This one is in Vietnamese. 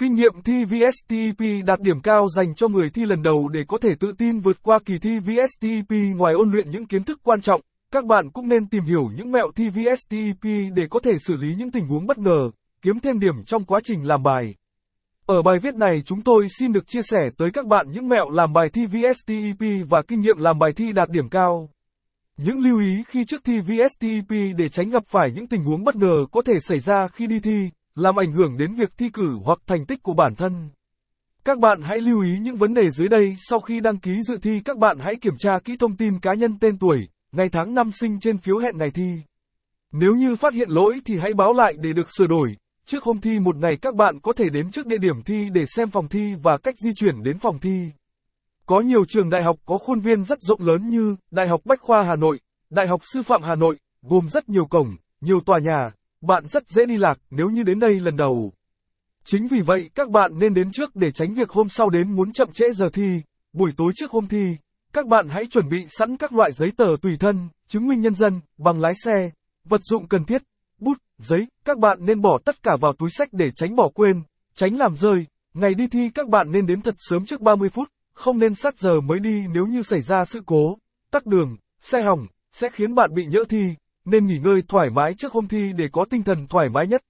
Kinh nghiệm thi VSTEP đạt điểm cao dành cho người thi lần đầu để có thể tự tin vượt qua kỳ thi VSTEP ngoài ôn luyện những kiến thức quan trọng. Các bạn cũng nên tìm hiểu những mẹo thi VSTEP để có thể xử lý những tình huống bất ngờ, kiếm thêm điểm trong quá trình làm bài. Ở bài viết này chúng tôi xin được chia sẻ tới các bạn những mẹo làm bài thi VSTEP và kinh nghiệm làm bài thi đạt điểm cao. Những lưu ý khi trước thi VSTEP để tránh gặp phải những tình huống bất ngờ có thể xảy ra khi đi thi, làm ảnh hưởng đến việc thi cử hoặc thành tích của bản thân. Các bạn hãy lưu ý những vấn đề dưới đây sau khi đăng ký dự thi các bạn hãy kiểm tra kỹ thông tin cá nhân tên tuổi, ngày tháng năm sinh trên phiếu hẹn ngày thi. Nếu như phát hiện lỗi thì hãy báo lại để được sửa đổi. Trước hôm thi một ngày các bạn có thể đến trước địa điểm thi để xem phòng thi và cách di chuyển đến phòng thi. Có nhiều trường đại học có khuôn viên rất rộng lớn như Đại học Bách khoa Hà Nội, Đại học Sư phạm Hà Nội, gồm rất nhiều cổng, nhiều tòa nhà, bạn rất dễ đi lạc nếu như đến đây lần đầu. Chính vì vậy các bạn nên đến trước để tránh việc hôm sau đến muốn chậm trễ giờ thi, buổi tối trước hôm thi, các bạn hãy chuẩn bị sẵn các loại giấy tờ tùy thân, chứng minh nhân dân, bằng lái xe, vật dụng cần thiết, bút, giấy, các bạn nên bỏ tất cả vào túi sách để tránh bỏ quên, tránh làm rơi. Ngày đi thi các bạn nên đến thật sớm trước 30 phút, không nên sát giờ mới đi nếu như xảy ra sự cố, tắc đường, xe hỏng, sẽ khiến bạn bị nhỡ thi, nên nghỉ ngơi thoải mái trước hôm thi để có tinh thần thoải mái nhất.